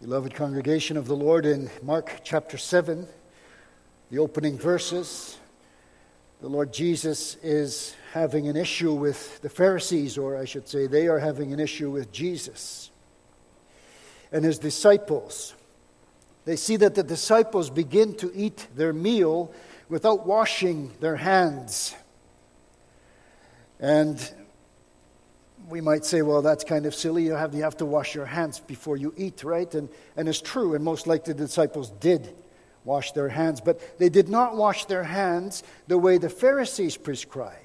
Beloved congregation of the Lord, in Mark chapter 7, the opening verses, the Lord Jesus is having an issue with the Pharisees, or I should say, they are having an issue with Jesus and his disciples. They see that the disciples begin to eat their meal without washing their hands. And we might say, well, that's kind of silly. You have, you have to wash your hands before you eat, right? And, and it's true, and most likely the disciples did wash their hands, but they did not wash their hands the way the Pharisees prescribed.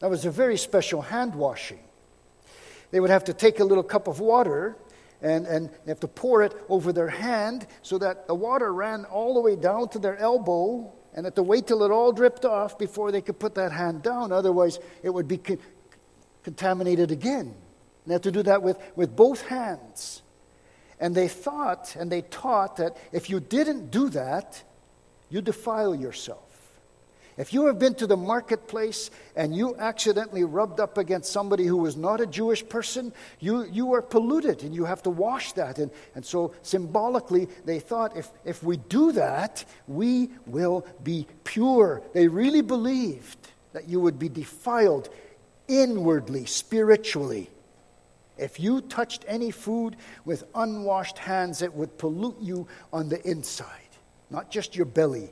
That was a very special hand washing. They would have to take a little cup of water and, and they have to pour it over their hand so that the water ran all the way down to their elbow and had to wait till it all dripped off before they could put that hand down. Otherwise, it would be contaminated again. They had to do that with, with both hands. And they thought and they taught that if you didn't do that, you defile yourself. If you have been to the marketplace and you accidentally rubbed up against somebody who was not a Jewish person, you, you are polluted and you have to wash that. And, and so symbolically, they thought if, if we do that, we will be pure. They really believed that you would be defiled inwardly, spiritually. If you touched any food with unwashed hands, it would pollute you on the inside. Not just your belly,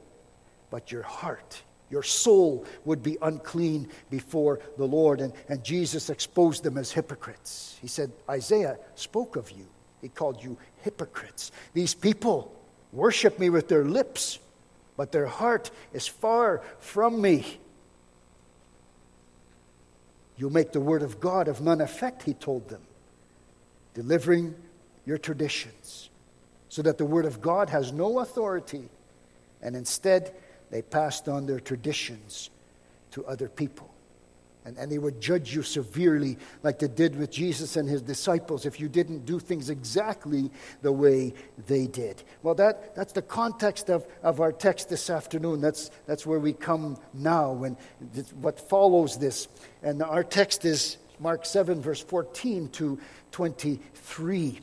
but your heart. Your soul would be unclean before the Lord. And, and Jesus exposed them as hypocrites. He said, Isaiah spoke of you. He called you hypocrites. These people worship me with their lips, but their heart is far from me. You'll make the word of God of none effect, he told them, delivering your traditions, so that the word of God has no authority, and instead they passed on their traditions to other people. And, and they would judge you severely, like they did with Jesus and his disciples, if you didn't do things exactly the way they did. Well, that, that's the context of, of our text this afternoon. That's, that's where we come now, and what follows this. And our text is Mark 7, verse 14 to 23.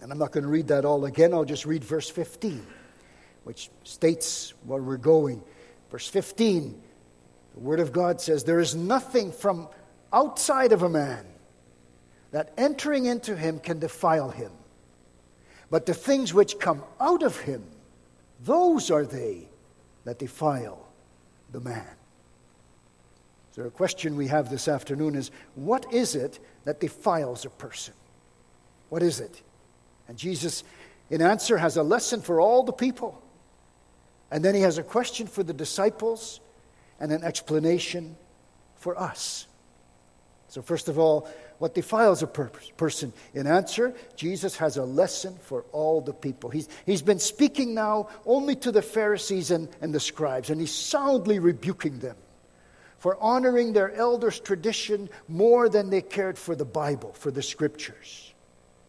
And I'm not going to read that all again, I'll just read verse 15, which states where we're going. Verse 15 the Word of God says, There is nothing from outside of a man that entering into him can defile him. But the things which come out of him, those are they that defile the man. So, a question we have this afternoon is what is it that defiles a person? What is it? And Jesus, in answer, has a lesson for all the people. And then he has a question for the disciples and an explanation for us. So, first of all, what defiles a per- person? In answer, Jesus has a lesson for all the people. He's, he's been speaking now only to the Pharisees and, and the scribes, and he's soundly rebuking them for honoring their elders' tradition more than they cared for the Bible, for the scriptures.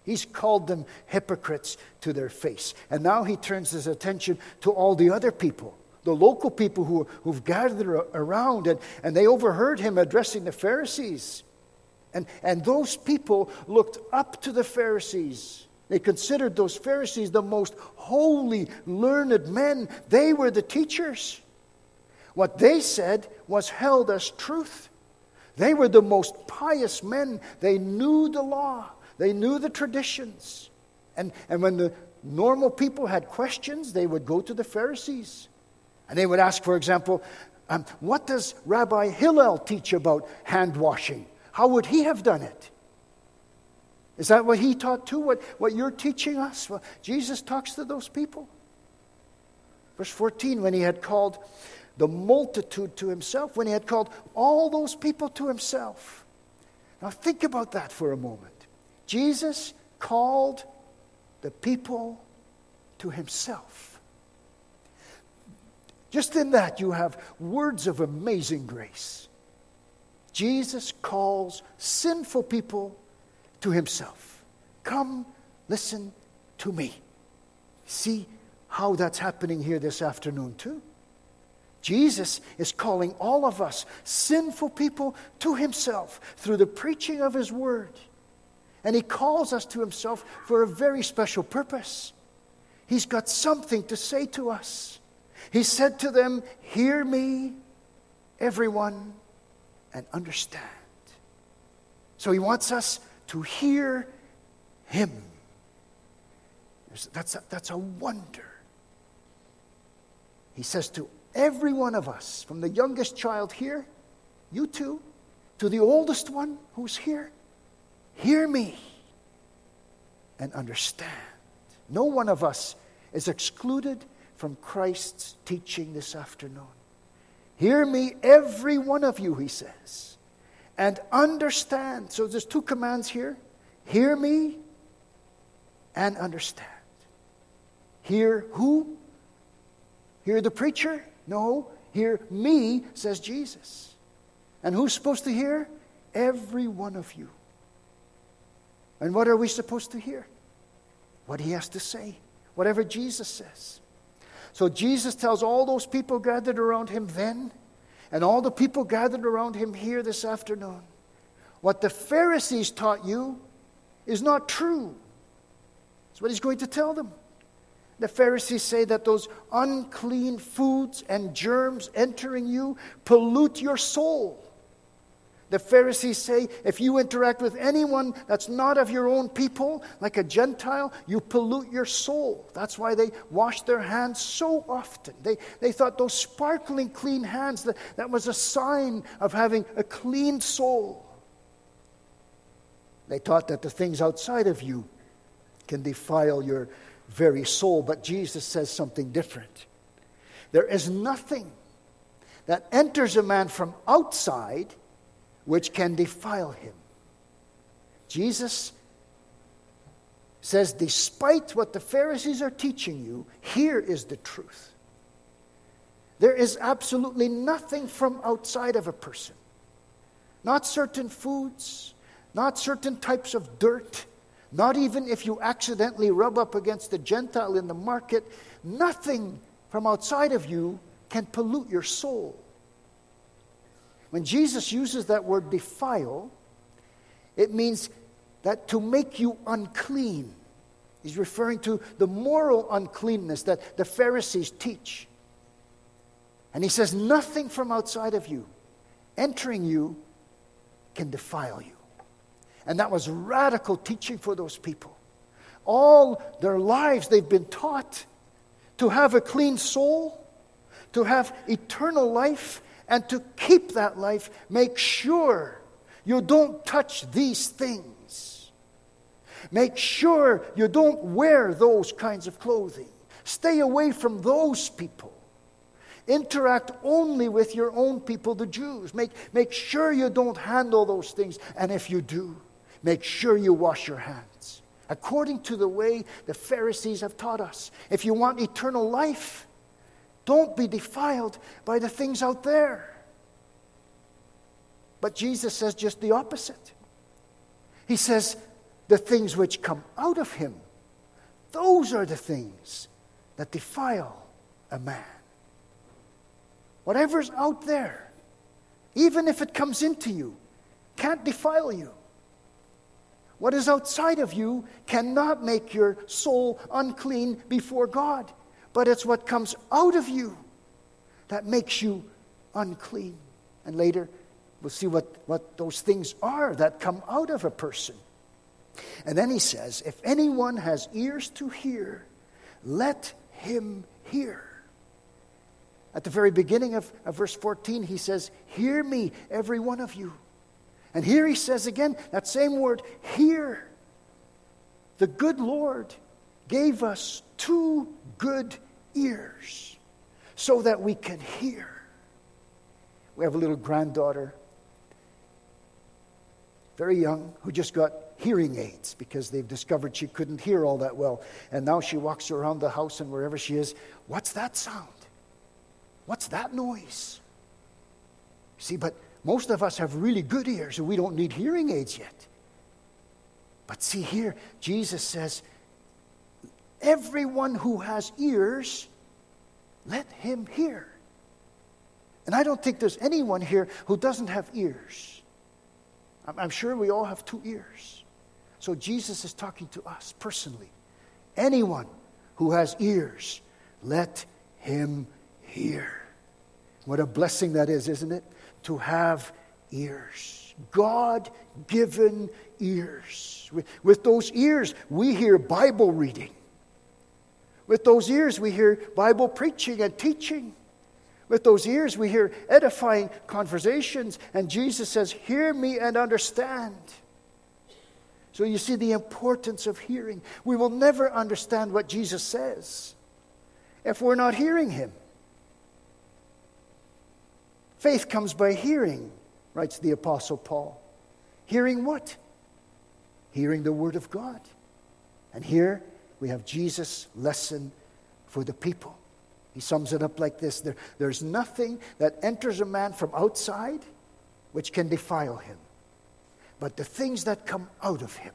He's called them hypocrites to their face. And now he turns his attention to all the other people the local people who, who've gathered around, and, and they overheard him addressing the Pharisees. And, and those people looked up to the Pharisees. They considered those Pharisees the most holy, learned men. They were the teachers. What they said was held as truth. They were the most pious men. They knew the law, they knew the traditions. And, and when the normal people had questions, they would go to the Pharisees. And they would ask, for example, um, what does Rabbi Hillel teach about hand washing? How would he have done it? Is that what he taught too? What, what you're teaching us? Well, Jesus talks to those people. Verse 14, when he had called the multitude to himself, when he had called all those people to himself. Now think about that for a moment. Jesus called the people to himself. Just in that, you have words of amazing grace. Jesus calls sinful people to himself. Come, listen to me. See how that's happening here this afternoon, too. Jesus is calling all of us, sinful people, to himself through the preaching of his word. And He calls us to Himself for a very special purpose. He's got something to say to us. He said to them, Hear me, everyone, and understand. So He wants us to hear Him. That's a, that's a wonder. He says to every one of us, from the youngest child here, you too, to the oldest one who's here, hear me and understand. No one of us is excluded from Christ's teaching this afternoon. Hear me, every one of you, he says, and understand. So there's two commands here hear me and understand. Hear who? Hear the preacher? No. Hear me, says Jesus. And who's supposed to hear? Every one of you. And what are we supposed to hear? What he has to say, whatever Jesus says. So Jesus tells all those people gathered around him then, and all the people gathered around him here this afternoon what the Pharisees taught you is not true. That's what he's going to tell them. The Pharisees say that those unclean foods and germs entering you pollute your soul. The Pharisees say if you interact with anyone that's not of your own people, like a Gentile, you pollute your soul. That's why they wash their hands so often. They, they thought those sparkling clean hands, that, that was a sign of having a clean soul. They taught that the things outside of you can defile your very soul, but Jesus says something different. There is nothing that enters a man from outside which can defile him. Jesus says, despite what the Pharisees are teaching you, here is the truth. There is absolutely nothing from outside of a person. Not certain foods, not certain types of dirt, not even if you accidentally rub up against a Gentile in the market. Nothing from outside of you can pollute your soul. When Jesus uses that word defile, it means that to make you unclean. He's referring to the moral uncleanness that the Pharisees teach. And he says, nothing from outside of you entering you can defile you. And that was radical teaching for those people. All their lives, they've been taught to have a clean soul, to have eternal life, and to keep that life, make sure you don't touch these things. Make sure you don't wear those kinds of clothing. Stay away from those people. Interact only with your own people, the Jews. Make, make sure you don't handle those things. And if you do, make sure you wash your hands. According to the way the Pharisees have taught us. If you want eternal life, don't be defiled by the things out there. But Jesus says just the opposite. He says, the things which come out of him, those are the things that defile a man. Whatever's out there, even if it comes into you, can't defile you. What is outside of you cannot make your soul unclean before God but it's what comes out of you that makes you unclean. And later, we'll see what, what those things are that come out of a person. And then he says, If anyone has ears to hear, let him hear. At the very beginning of, of verse 14, he says, Hear me, every one of you. And here he says again, that same word, hear. The good Lord gave us two good ears so that we can hear. We have a little granddaughter, very young, who just got hearing aids because they've discovered she couldn't hear all that well. And now she walks around the house and wherever she is, what's that sound? What's that noise? See, but most of us have really good ears and we don't need hearing aids yet. But see here, Jesus says, Everyone who has ears, let him hear. And I don't think there's anyone here who doesn't have ears. I'm, sure we all have two ears. So Jesus is talking to us personally. Anyone who has ears, let him hear. What a blessing that is, isn't it? To have ears. God given ears. With, those ears, we hear Bible reading. With those ears, we hear Bible preaching and teaching. With those ears, we hear edifying conversations. And Jesus says, Hear me and understand. So you see the importance of hearing. We will never understand what Jesus says if we're not hearing him. Faith comes by hearing, writes the Apostle Paul. Hearing what? Hearing the Word of God. And here we have Jesus' lesson for the people. He sums it up like this there, There's nothing that enters a man from outside which can defile him, but the things that come out of him,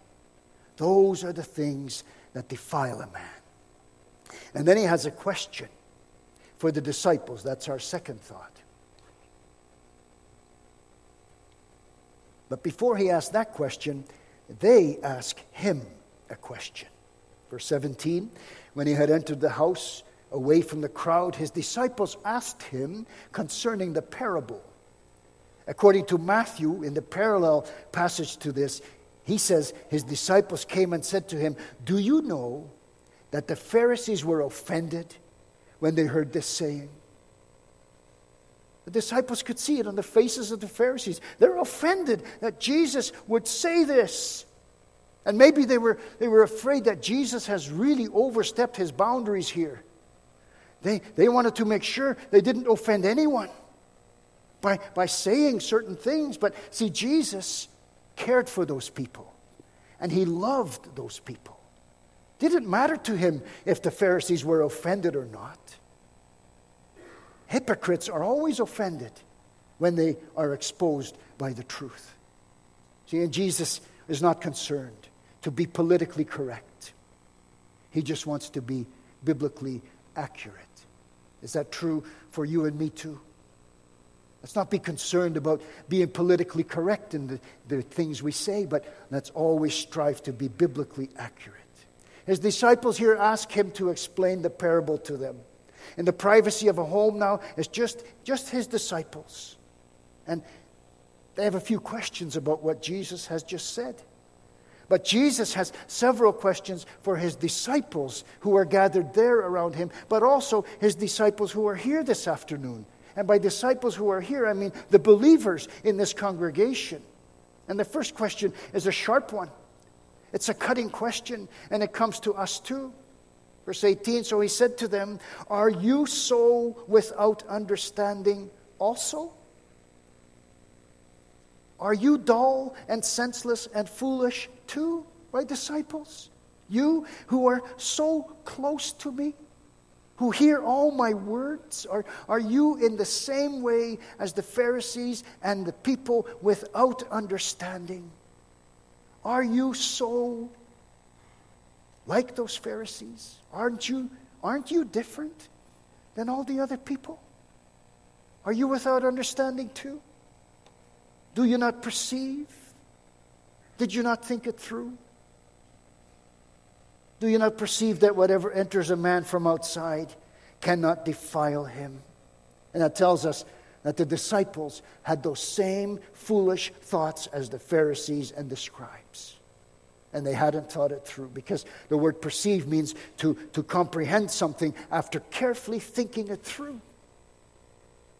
those are the things that defile a man. And then he has a question for the disciples. That's our second thought. But before he asks that question, they ask him a question. Verse 17 When he had entered the house, away from the crowd, his disciples asked him concerning the parable. According to Matthew, in the parallel passage to this, he says, His disciples came and said to him, Do you know that the Pharisees were offended when they heard this saying? The disciples could see it on the faces of the Pharisees. They're offended that Jesus would say this. And maybe they were, they were afraid that Jesus has really overstepped his boundaries here. They, they wanted to make sure they didn't offend anyone by, by saying certain things. But see, Jesus cared for those people, and he loved those people. Didn't matter to him if the Pharisees were offended or not. Hypocrites are always offended when they are exposed by the truth. See, and Jesus is not concerned to be politically correct, he just wants to be biblically accurate. Is that true for you and me too? Let's not be concerned about being politically correct in the, the things we say, but let's always strive to be biblically accurate. His disciples here ask him to explain the parable to them. In the privacy of a home now, it's just, just his disciples. And they have a few questions about what Jesus has just said. But Jesus has several questions for his disciples who are gathered there around him, but also his disciples who are here this afternoon. And by disciples who are here, I mean the believers in this congregation. And the first question is a sharp one. It's a cutting question, and it comes to us too. Verse 18 So he said to them, Are you so without understanding also? Are you dull and senseless and foolish too, my disciples? You who are so close to me, who hear all my words, are, are you in the same way as the Pharisees and the people without understanding? Are you so like those Pharisees? Aren't you, aren't you different than all the other people? Are you without understanding too? Do you not perceive? Did you not think it through? Do you not perceive that whatever enters a man from outside cannot defile him? And that tells us that the disciples had those same foolish thoughts as the Pharisees and the scribes. And they hadn't thought it through because the word perceive means to, to comprehend something after carefully thinking it through.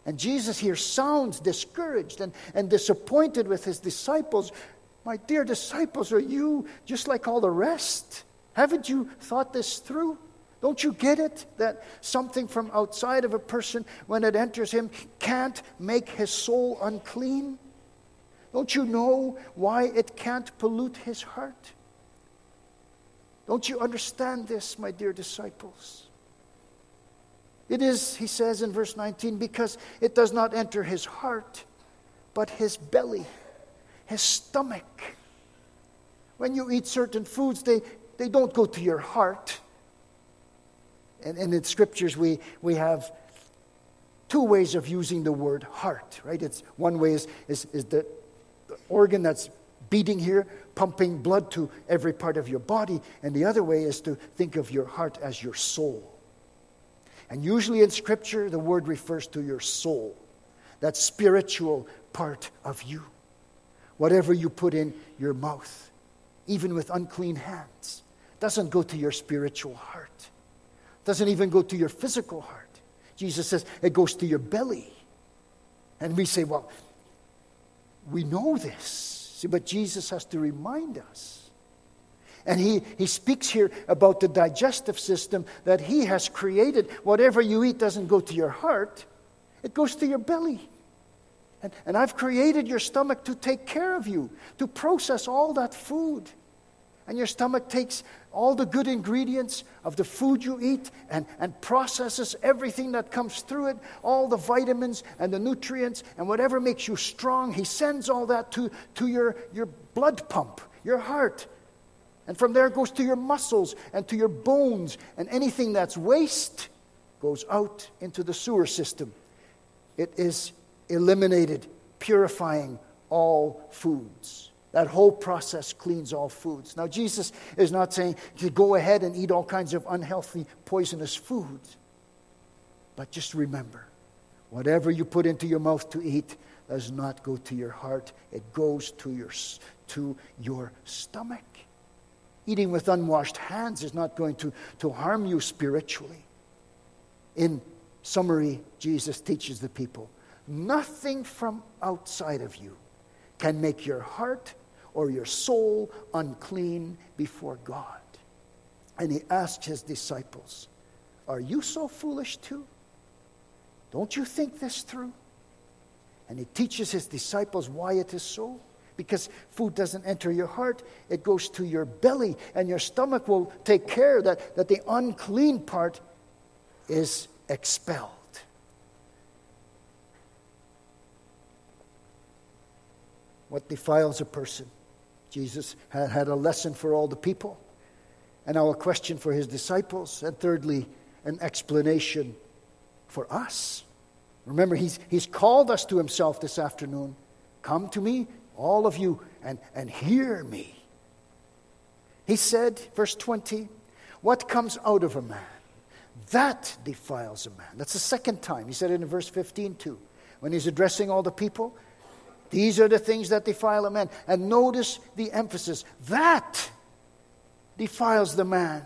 And Jesus here sounds discouraged and, and disappointed with his disciples. My dear disciples, are you just like all the rest? Haven't you thought this through? Don't you get it? That something from outside of a person, when it enters him, can't make his soul unclean? Don't you know why it can't pollute his heart? Don't you understand this, my dear disciples? It is, he says in verse 19, because it does not enter his heart, but his belly, his stomach. When you eat certain foods, they, they don't go to your heart. And, and in scriptures, we, we have two ways of using the word heart, right? It's, one way is, is, is the, the organ that's beating here, pumping blood to every part of your body. And the other way is to think of your heart as your soul. And usually in Scripture, the word refers to your soul, that spiritual part of you. Whatever you put in your mouth, even with unclean hands, doesn't go to your spiritual heart, doesn't even go to your physical heart. Jesus says it goes to your belly. And we say, well, we know this. See, but Jesus has to remind us. And he, he speaks here about the digestive system that he has created. Whatever you eat doesn't go to your heart, it goes to your belly. And, and I've created your stomach to take care of you, to process all that food. And your stomach takes all the good ingredients of the food you eat and, and processes everything that comes through it, all the vitamins and the nutrients and whatever makes you strong. He sends all that to, to your, your blood pump, your heart. And from there it goes to your muscles and to your bones. And anything that's waste goes out into the sewer system. It is eliminated, purifying all foods. That whole process cleans all foods. Now, Jesus is not saying to go ahead and eat all kinds of unhealthy, poisonous foods. But just remember whatever you put into your mouth to eat does not go to your heart, it goes to your, to your stomach. Eating with unwashed hands is not going to, to harm you spiritually. In summary, Jesus teaches the people nothing from outside of you can make your heart or your soul unclean before God. And he asked his disciples, Are you so foolish too? Don't you think this through? And he teaches his disciples why it is so. Because food doesn't enter your heart, it goes to your belly, and your stomach will take care that, that the unclean part is expelled. What defiles a person? Jesus had, had a lesson for all the people, and now a question for his disciples, and thirdly, an explanation for us. Remember, he's, he's called us to himself this afternoon. Come to me, all of you, and, and hear me. He said, verse 20, What comes out of a man? That defiles a man. That's the second time. He said it in verse 15 too. When he's addressing all the people, these are the things that defile a man. And notice the emphasis that defiles the man.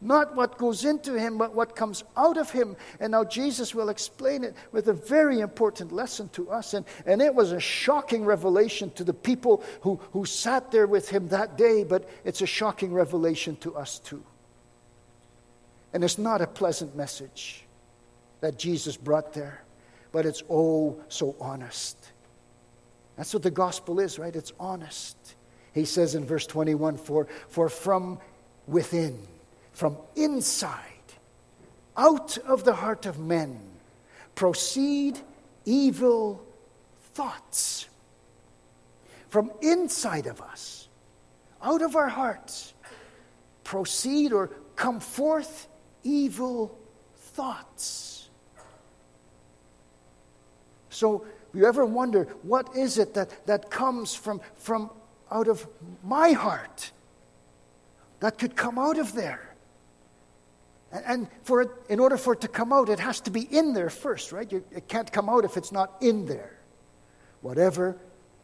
Not what goes into him, but what comes out of him. And now Jesus will explain it with a very important lesson to us. And, and it was a shocking revelation to the people who, who sat there with him that day, but it's a shocking revelation to us too. And it's not a pleasant message that Jesus brought there, but it's oh so honest. That's what the gospel is, right? It's honest. He says in verse 21 For, for from within, from inside, out of the heart of men, proceed evil thoughts. From inside of us, out of our hearts, proceed or come forth evil thoughts. So, you ever wonder, what is it that, that comes from, from out of my heart that could come out of there? And, and for it, in order for it to come out, it has to be in there first, right? You, it can't come out if it's not in there. Whatever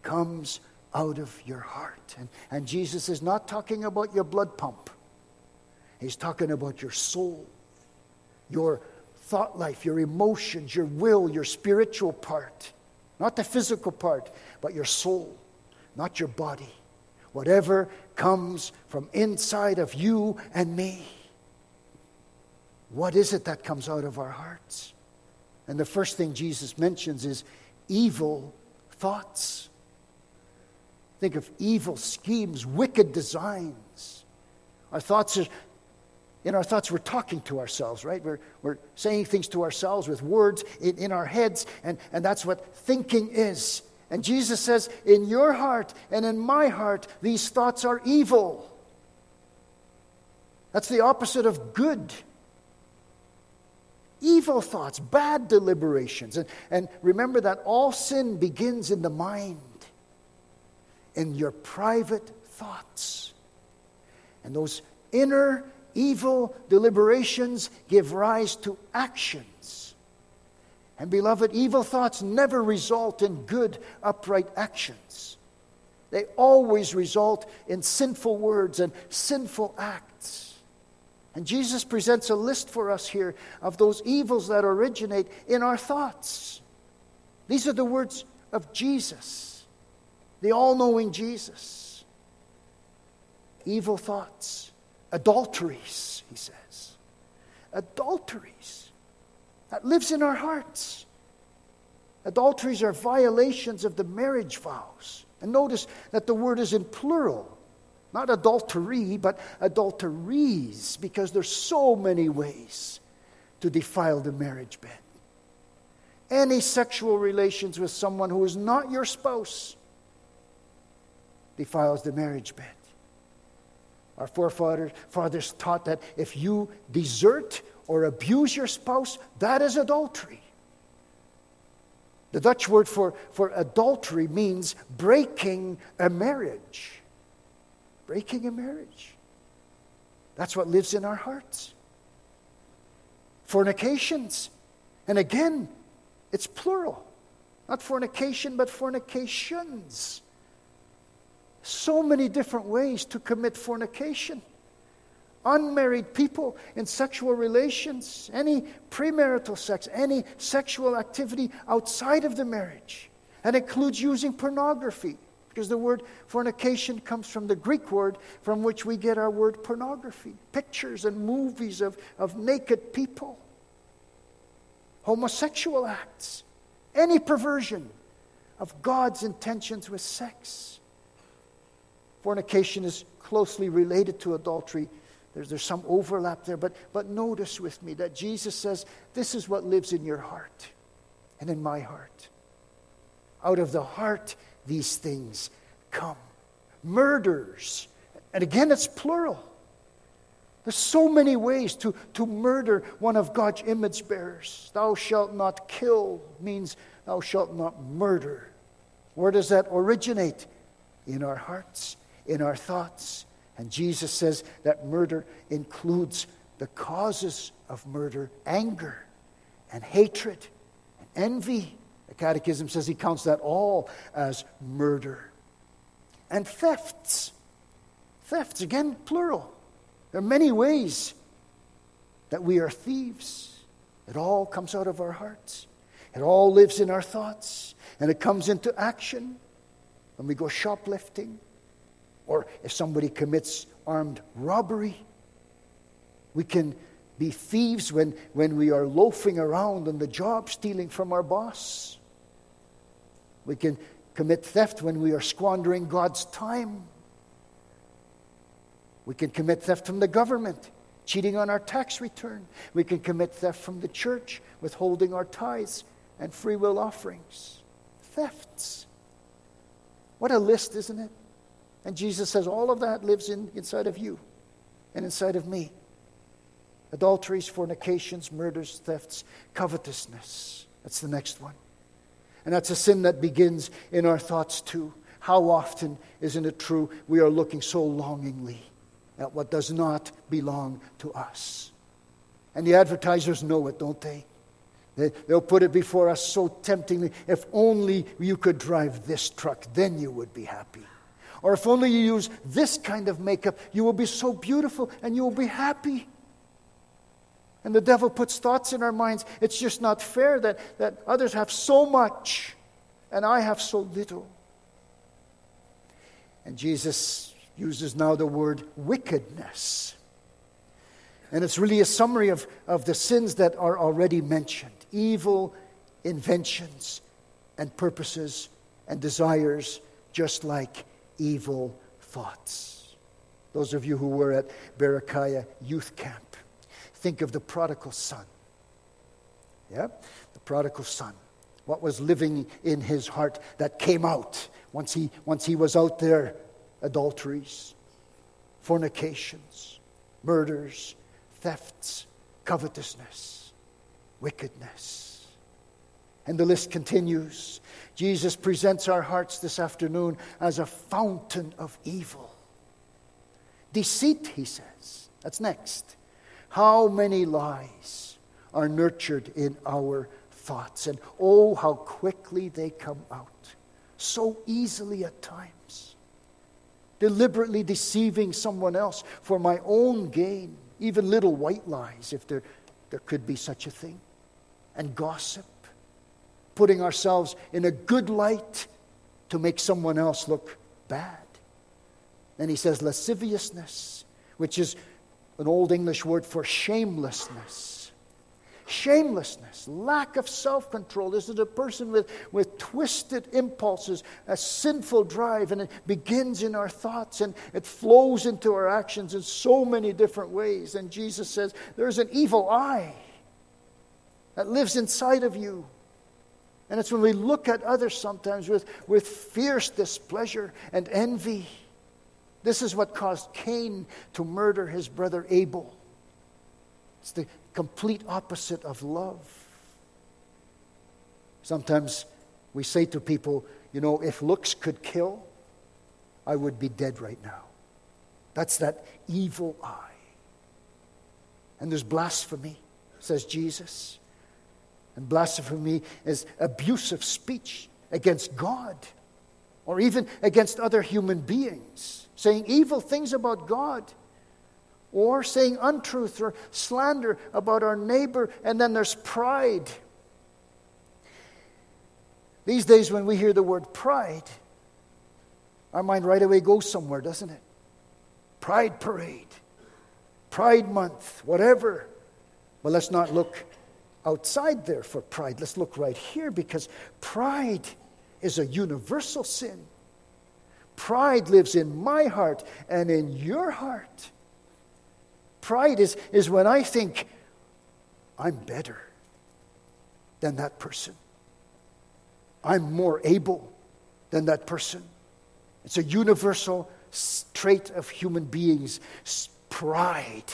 comes out of your heart. And, and Jesus is not talking about your blood pump, He's talking about your soul, your thought life, your emotions, your will, your spiritual part. Not the physical part, but your soul, not your body. Whatever comes from inside of you and me. What is it that comes out of our hearts? And the first thing Jesus mentions is evil thoughts. Think of evil schemes, wicked designs. Our thoughts are in our thoughts, we're talking to ourselves, right? We're, we're saying things to ourselves with words in, in our heads, and, and that's what thinking is. And Jesus says, In your heart and in my heart, these thoughts are evil. That's the opposite of good. Evil thoughts, bad deliberations. And, and remember that all sin begins in the mind. in your private thoughts. And those inner evil deliberations give rise to actions. And beloved, evil thoughts never result in good, upright actions. They always result in sinful words and sinful acts. And Jesus presents a list for us here of those evils that originate in our thoughts. These are the words of Jesus, the all knowing Jesus. Evil thoughts, adulteries, he says. Adulteries. That lives in our hearts. Adulteries are violations of the marriage vows. And notice that the word is in plural, not adultery, but adulteries, because there's so many ways to defile the marriage bed. Any sexual relations with someone who is not your spouse defiles the marriage bed. Our forefathers fathers taught that if you desert or abuse your spouse, that is adultery. The Dutch word for, for adultery means breaking a marriage. Breaking a marriage. That's what lives in our hearts. Fornications. And again, it's plural. Not fornication, but fornications. So many different ways to commit fornication unmarried people in sexual relations, any premarital sex, any sexual activity outside of the marriage. That includes using pornography, because the word fornication comes from the Greek word from which we get our word pornography pictures and movies of, of naked people, homosexual acts, any perversion of God's intentions with sex. Fornication is closely related to adultery there's, there's some overlap there, but, but notice with me that Jesus says, This is what lives in your heart and in my heart. Out of the heart, these things come. Murders. And again, it's plural. There's so many ways to, to murder one of God's image bearers. Thou shalt not kill means thou shalt not murder. Where does that originate? In our hearts, in our thoughts, and Jesus says that murder includes the causes of murder anger and hatred and envy. The Catechism says he counts that all as murder. And thefts. Thefts, again, plural. There are many ways that we are thieves. It all comes out of our hearts, it all lives in our thoughts, and it comes into action when we go shoplifting or if somebody commits armed robbery. We can be thieves when, when we are loafing around on the job, stealing from our boss. We can commit theft when we are squandering God's time. We can commit theft from the government, cheating on our tax return. We can commit theft from the church, withholding our tithes and free will offerings. Thefts. What a list, isn't it? And Jesus says all of that lives in, inside of you and inside of me adulteries, fornications, murders, thefts, covetousness. That's the next one. And that's a sin that begins in our thoughts too. How often, isn't it true, we are looking so longingly at what does not belong to us? And the advertisers know it, don't they? they will put it before us so temptingly. If only you could drive this truck, then you would be happy. Or if only you use this kind of makeup, you will be so beautiful and you will be happy. And the devil puts thoughts in our minds. It's just not fair that, that others have so much and I have so little. And Jesus uses now the word wickedness. And it's really a summary of, of the sins that are already mentioned evil inventions and purposes and desires, just like evil thoughts. Those of you who were at Berechiah Youth Camp, think of the prodigal son. Yeah? The prodigal son. What was living in his heart that came out once he, once he was out there? Adulteries, fornications, murders, thefts, covetousness, wickedness. And the list continues. Jesus presents our hearts this afternoon as a fountain of evil. Deceit, he says. That's next. How many lies are nurtured in our thoughts, and oh, how quickly they come out. So easily at times. Deliberately deceiving someone else for my own gain, even little white lies, if there, there could be such a thing, and gossip putting ourselves in a good light to make someone else look bad. Then he says lasciviousness, which is an old English word for shamelessness. Shamelessness, lack of self control. This is a person with, with twisted impulses, a sinful drive, and it begins in our thoughts and it flows into our actions in so many different ways. And Jesus says, There's an evil eye that lives inside of you. And it's when we look at others sometimes with, with fierce displeasure and envy. This is what caused Cain to murder his brother Abel. It's the complete opposite of love. Sometimes we say to people, you know, if looks could kill, I would be dead right now. That's that evil eye. And there's blasphemy, says Jesus. And blasphemy is abusive speech against God or even against other human beings, saying evil things about God or saying untruth or slander about our neighbor. And then there's pride. These days, when we hear the word pride, our mind right away goes somewhere, doesn't it? Pride parade, Pride month, whatever. But let's not look outside there for pride. Let's look right here because pride is a universal sin. Pride lives in my heart and in your heart. Pride is, is when I think I'm better than that person. I'm more able than that person. It's a universal trait of human beings pride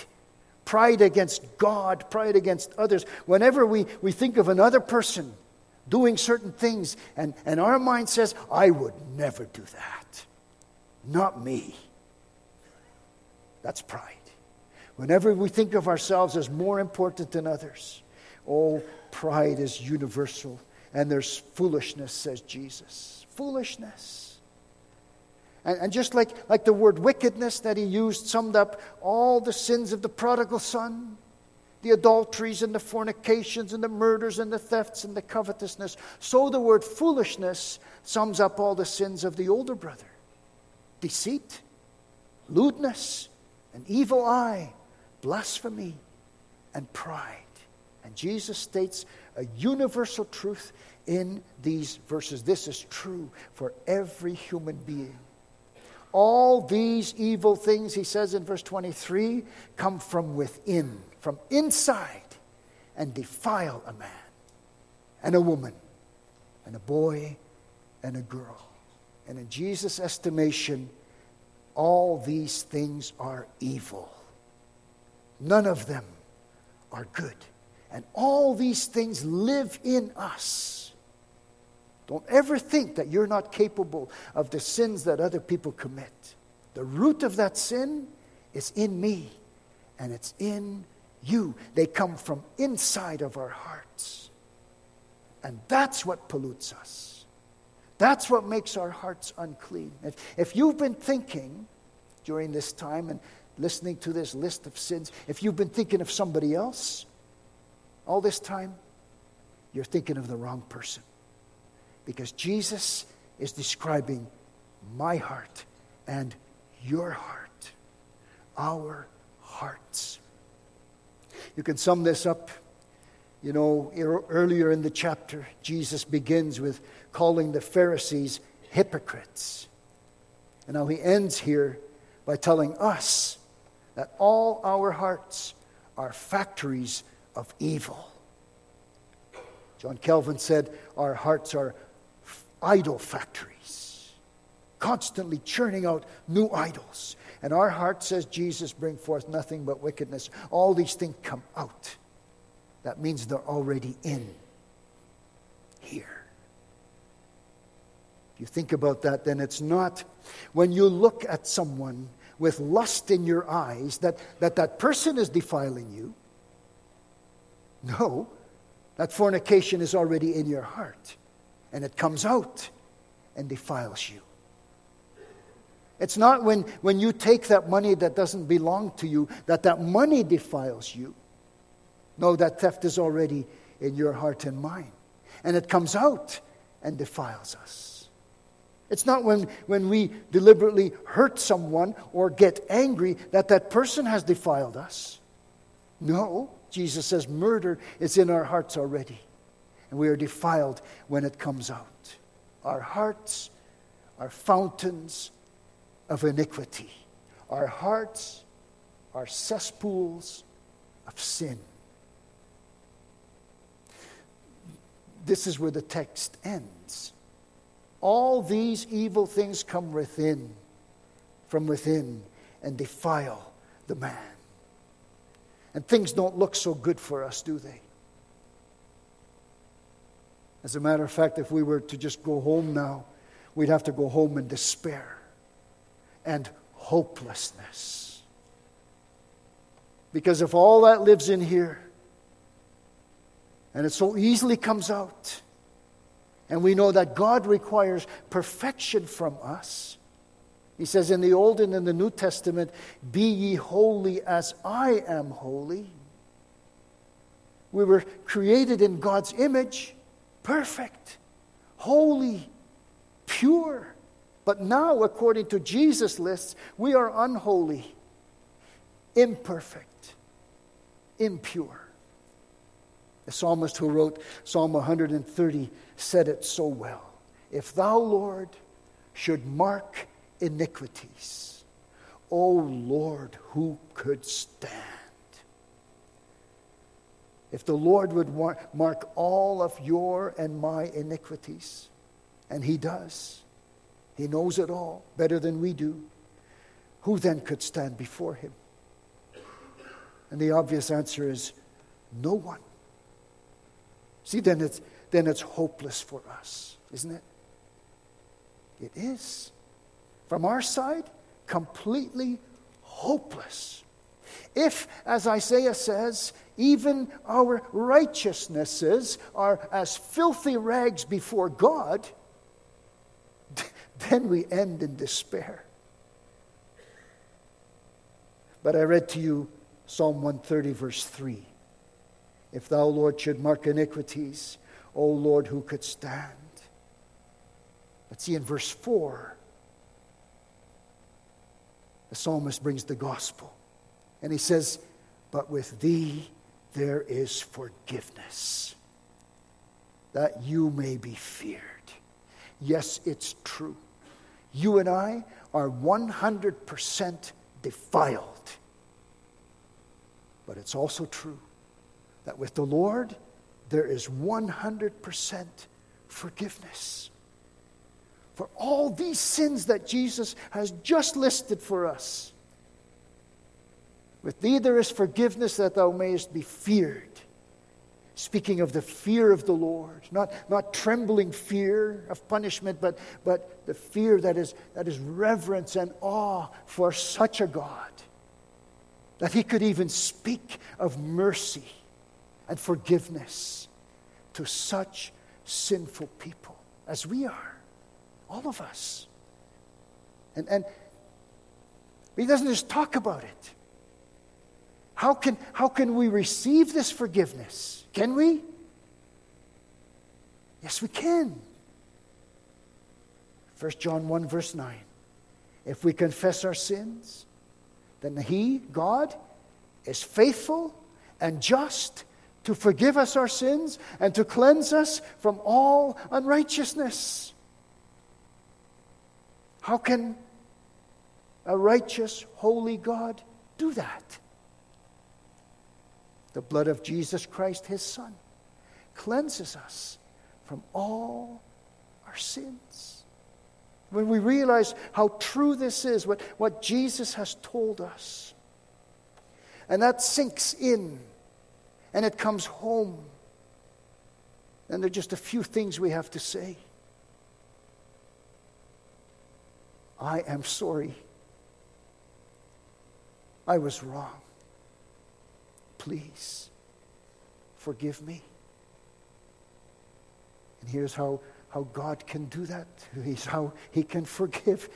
pride against God, pride against others. Whenever we, we think of another person doing certain things, and, and our mind says, I would never do that. Not me. That's pride. Whenever we think of ourselves as more important than others, oh, pride is universal. And there's foolishness, says Jesus. Foolishness. And, and just like, like the word wickedness that he used summed up all the sins of the prodigal son the adulteries and the fornications and the murders and the thefts and the covetousness. So the word foolishness sums up all the sins of the older brother deceit, lewdness, an evil eye, blasphemy, and pride. And Jesus states a universal truth in these verses. This is true for every human being. All these evil things, he says in verse 23, come from within, from inside, and defile a man, and a woman, and a boy, and a girl. And in Jesus' estimation, all these things are evil. None of them are good. And all these things live in us. Don't ever think that you're not capable of the sins that other people commit. The root of that sin is in me, and it's in you. They come from inside of our hearts. And that's what pollutes us. That's what makes our hearts unclean. If, if you've been thinking during this time and listening to this list of sins, if you've been thinking of somebody else all this time, you're thinking of the wrong person because Jesus is describing my heart and your heart, our hearts. You can sum this up. You know, earlier in the chapter, Jesus begins with calling the Pharisees hypocrites. And now he ends here by telling us that all our hearts are factories of evil. John Calvin said, Our hearts are idol factories, constantly churning out new idols. And our heart says, Jesus, bring forth nothing but wickedness. All these things come out. That means they're already in. here. You think about that, then it's not when you look at someone with lust in your eyes that that, that person is defiling you. No, that fornication is already in your heart and it comes out and defiles you. It's not when, when you take that money that doesn't belong to you that that money defiles you. No, that theft is already in your heart and mind. And it comes out and defiles us. It's not when, when we deliberately hurt someone or get angry that that person has defiled us. No, Jesus says murder is in our hearts already. And we are defiled when it comes out. Our hearts are fountains of iniquity. Our hearts are cesspools of sin. This is where the text ends. All these evil things come within, from within, and defile the man. And things don't look so good for us, do they? As a matter of fact, if we were to just go home now, we'd have to go home in despair and hopelessness. Because if all that lives in here, and it so easily comes out, and we know that God requires perfection from us. He says in the Old and in the New Testament, Be ye holy as I am holy. We were created in God's image, perfect, holy, pure. But now, according to Jesus' lists, we are unholy, imperfect, impure. The psalmist who wrote Psalm 130 said it so well. If thou, Lord, should mark iniquities, O Lord, who could stand? If the Lord would mark all of your and my iniquities, and He does, He knows it all better than we do, who then could stand before Him? And the obvious answer is no one. See, then it's, then it's hopeless for us, isn't it? It is. From our side, completely hopeless. If, as Isaiah says, even our righteousnesses are as filthy rags before God, then we end in despair. But I read to you Psalm 130, verse 3. If thou, Lord, should mark iniquities, O Lord, who could stand? Let's see in verse 4, the psalmist brings the gospel. And he says, But with thee there is forgiveness, that you may be feared. Yes, it's true. You and I are 100% defiled. But it's also true that with the Lord, there is 100% forgiveness. For all these sins that Jesus has just listed for us. With thee there is forgiveness that thou mayest be feared. Speaking of the fear of the Lord, not, not trembling fear of punishment, but, but the fear that is, that is reverence and awe for such a God. That he could even speak of mercy and forgiveness to such sinful people as we are, all of us. And, and he doesn't just talk about it. How can, how can we receive this forgiveness? Can we? Yes, we can. 1 John 1, verse 9. If we confess our sins, then He, God, is faithful and just to forgive us our sins and to cleanse us from all unrighteousness. How can a righteous, holy God do that? The blood of Jesus Christ, his Son, cleanses us from all our sins. When we realize how true this is, what, what Jesus has told us, and that sinks in and it comes home, then there are just a few things we have to say. I am sorry. I was wrong. Please forgive me. And here's how, how God can do that. He's how He can forgive.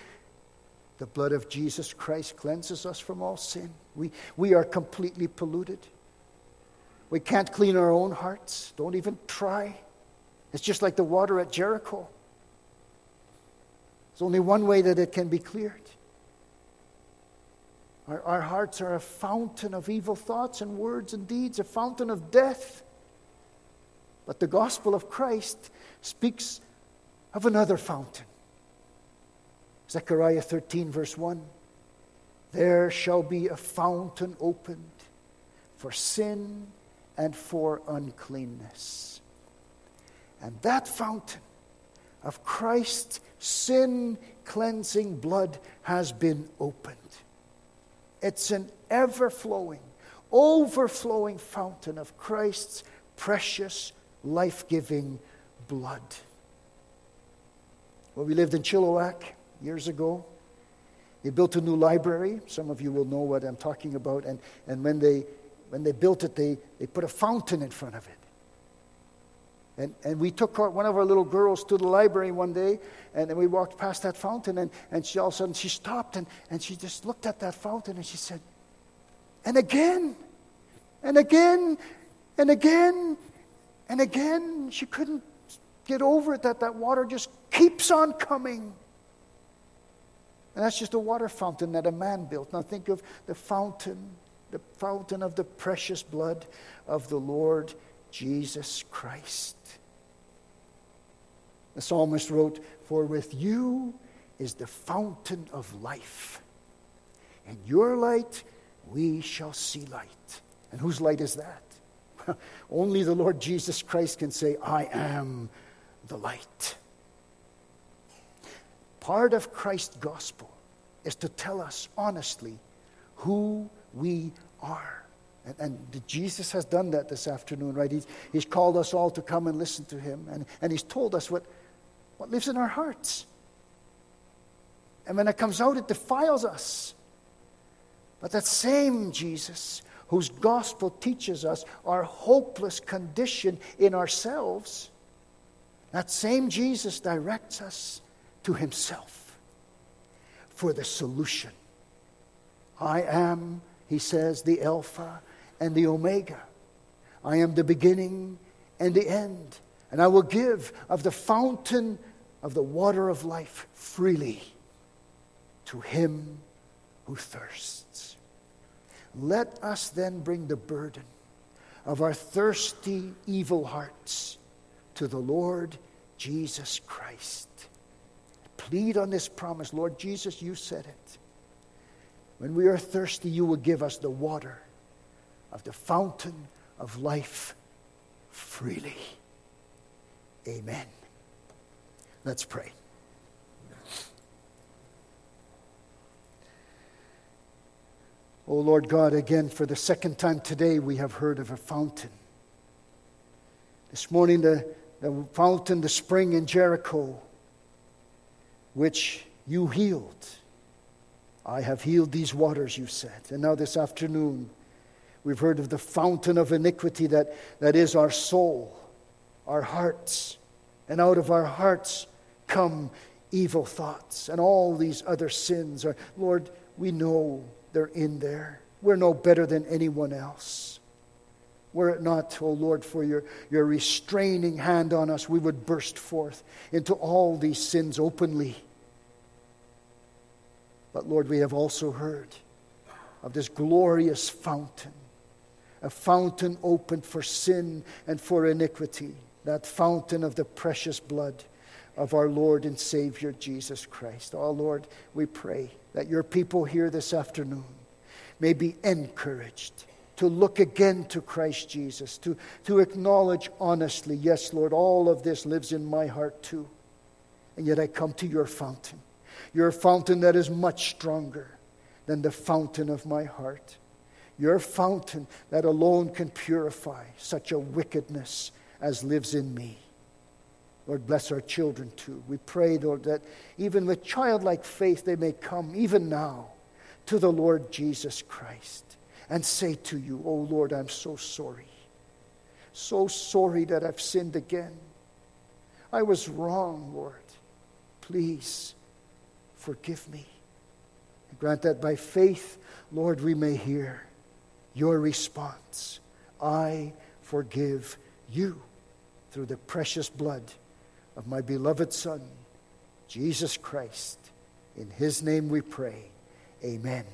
The blood of Jesus Christ cleanses us from all sin. We, we are completely polluted. We can't clean our own hearts. Don't even try. It's just like the water at Jericho. There's only one way that it can be cleared. Our, our hearts are a fountain of evil thoughts and words and deeds, a fountain of death. But the gospel of Christ speaks of another fountain. Zechariah 13, verse 1 There shall be a fountain opened for sin and for uncleanness. And that fountain of Christ's sin cleansing blood has been opened. It's an ever flowing, overflowing fountain of Christ's precious, life giving blood. When we lived in Chilliwack years ago. They built a new library. Some of you will know what I'm talking about. And, and when, they, when they built it, they, they put a fountain in front of it. And, and we took our, one of our little girls to the library one day, and then we walked past that fountain, and, and she all of a sudden she stopped and, and she just looked at that fountain and she said, and again, and again, and again, and again. She couldn't get over it that that water just keeps on coming. And that's just a water fountain that a man built. Now think of the fountain, the fountain of the precious blood of the Lord Jesus Christ. The psalmist wrote, For with you is the fountain of life. And your light we shall see light. And whose light is that? Only the Lord Jesus Christ can say, I am the light. Part of Christ's gospel is to tell us honestly who we are. And, and, Jesus has done that this afternoon, right? He's, he's called us all to come and listen to him. And, and he's told us what, what lives in our hearts. And when it comes out, it defiles us. But that same Jesus, whose gospel teaches us our hopeless condition in ourselves, that same Jesus directs us to himself for the solution. I am, he says, the Alpha and the Omega. I am the beginning and the end. And I will give of the fountain of the water of life freely to him who thirsts. Let us then bring the burden of our thirsty, evil hearts to the Lord Jesus Christ. Plead on this promise. Lord Jesus, you said it. When we are thirsty, you will give us the water of the fountain of life freely. Amen. Let's pray. Oh Lord God, again, for the second time today, we have heard of a fountain. This morning, the, the fountain, the spring in Jericho, which you healed. I have healed these waters, you said. And now this afternoon, we've heard of the fountain of iniquity that, that is our soul, our hearts. And out of our hearts come evil thoughts and all these other sins. Are, Lord, we know they're in there. We're no better than anyone else. Were it not, O oh Lord, for your, your restraining hand on us, we would burst forth into all these sins openly. But Lord, we have also heard of this glorious fountain, a fountain opened for sin and for iniquity, that fountain of the precious blood of our Lord and Savior Jesus Christ. Oh Lord, we pray that your people here this afternoon may be encouraged to look again to Christ Jesus, to, to acknowledge honestly, yes, Lord, all of this lives in my heart too. And yet I come to your fountain, your fountain that is much stronger than the fountain of my heart. Your fountain that alone can purify such a wickedness as lives in me. Lord, bless our children too. We pray, Lord, that even with childlike faith they may come, even now, to the Lord Jesus Christ and say to you, Oh Lord, I'm so sorry. So sorry that I've sinned again. I was wrong, Lord. Please forgive me. Grant that by faith, Lord, we may hear your response I forgive you through the precious blood of my beloved Son, Jesus Christ. In his name we pray. Amen.